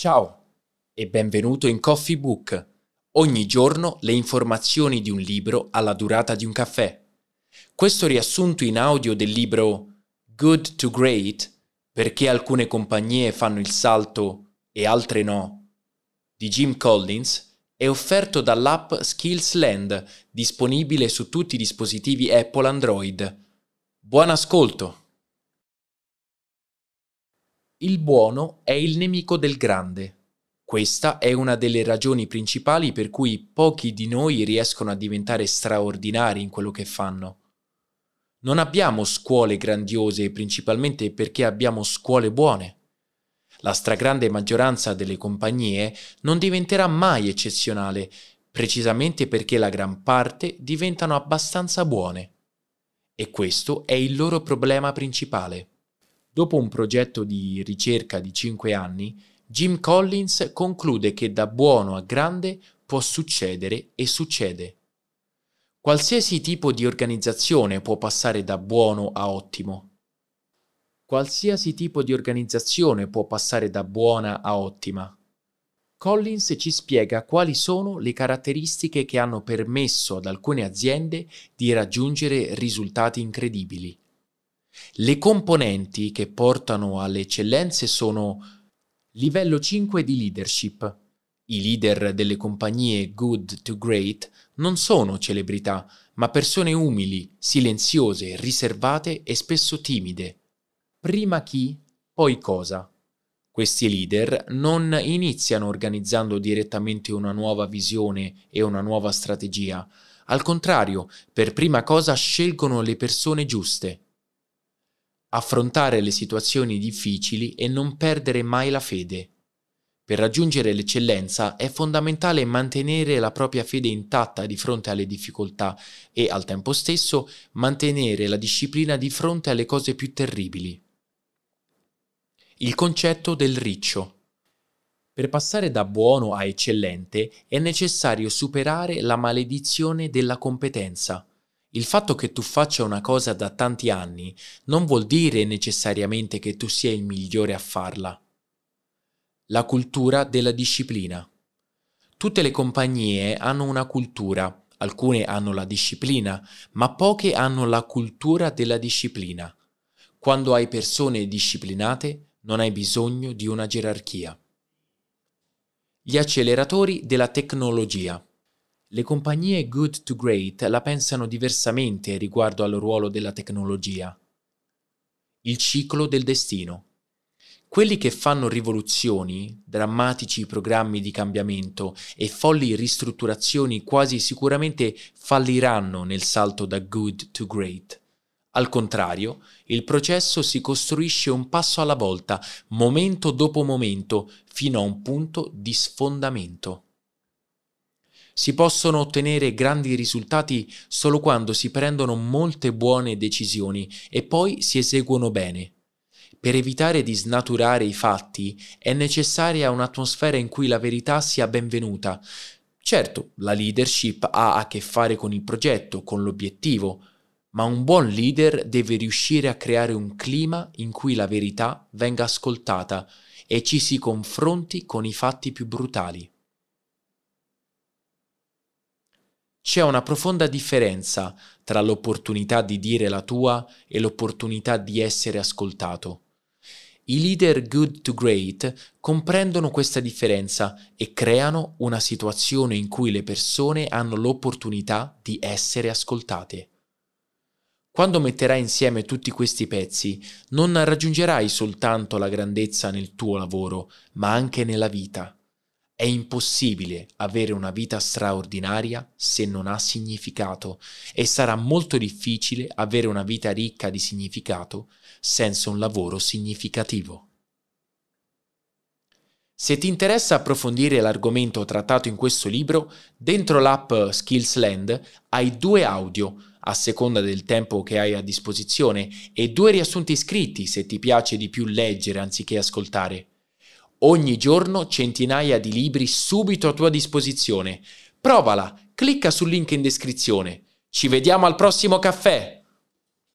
Ciao e benvenuto in Coffee Book. Ogni giorno le informazioni di un libro alla durata di un caffè. Questo riassunto in audio del libro Good to Great, perché alcune compagnie fanno il salto e altre no, di Jim Collins, è offerto dall'app Skillsland, disponibile su tutti i dispositivi Apple Android. Buon ascolto! Il buono è il nemico del grande. Questa è una delle ragioni principali per cui pochi di noi riescono a diventare straordinari in quello che fanno. Non abbiamo scuole grandiose principalmente perché abbiamo scuole buone. La stragrande maggioranza delle compagnie non diventerà mai eccezionale, precisamente perché la gran parte diventano abbastanza buone. E questo è il loro problema principale. Dopo un progetto di ricerca di 5 anni, Jim Collins conclude che da buono a grande può succedere e succede. Qualsiasi tipo di organizzazione può passare da buono a ottimo. Qualsiasi tipo di organizzazione può passare da buona a ottima. Collins ci spiega quali sono le caratteristiche che hanno permesso ad alcune aziende di raggiungere risultati incredibili. Le componenti che portano alle eccellenze sono livello 5 di leadership. I leader delle compagnie good to great non sono celebrità, ma persone umili, silenziose, riservate e spesso timide. Prima chi, poi cosa. Questi leader non iniziano organizzando direttamente una nuova visione e una nuova strategia. Al contrario, per prima cosa scelgono le persone giuste affrontare le situazioni difficili e non perdere mai la fede. Per raggiungere l'eccellenza è fondamentale mantenere la propria fede intatta di fronte alle difficoltà e al tempo stesso mantenere la disciplina di fronte alle cose più terribili. Il concetto del riccio. Per passare da buono a eccellente è necessario superare la maledizione della competenza. Il fatto che tu faccia una cosa da tanti anni non vuol dire necessariamente che tu sia il migliore a farla. La cultura della disciplina. Tutte le compagnie hanno una cultura, alcune hanno la disciplina, ma poche hanno la cultura della disciplina. Quando hai persone disciplinate non hai bisogno di una gerarchia. Gli acceleratori della tecnologia. Le compagnie good to great la pensano diversamente riguardo al ruolo della tecnologia. Il ciclo del destino. Quelli che fanno rivoluzioni, drammatici programmi di cambiamento e folli ristrutturazioni quasi sicuramente falliranno nel salto da good to great. Al contrario, il processo si costruisce un passo alla volta, momento dopo momento, fino a un punto di sfondamento. Si possono ottenere grandi risultati solo quando si prendono molte buone decisioni e poi si eseguono bene. Per evitare di snaturare i fatti è necessaria un'atmosfera in cui la verità sia benvenuta. Certo, la leadership ha a che fare con il progetto, con l'obiettivo, ma un buon leader deve riuscire a creare un clima in cui la verità venga ascoltata e ci si confronti con i fatti più brutali. C'è una profonda differenza tra l'opportunità di dire la tua e l'opportunità di essere ascoltato. I leader good to great comprendono questa differenza e creano una situazione in cui le persone hanno l'opportunità di essere ascoltate. Quando metterai insieme tutti questi pezzi, non raggiungerai soltanto la grandezza nel tuo lavoro, ma anche nella vita. È impossibile avere una vita straordinaria se non ha significato e sarà molto difficile avere una vita ricca di significato senza un lavoro significativo. Se ti interessa approfondire l'argomento trattato in questo libro, dentro l'app Skillsland hai due audio a seconda del tempo che hai a disposizione e due riassunti scritti se ti piace di più leggere anziché ascoltare. Ogni giorno centinaia di libri subito a tua disposizione. Provala, clicca sul link in descrizione. Ci vediamo al prossimo caffè!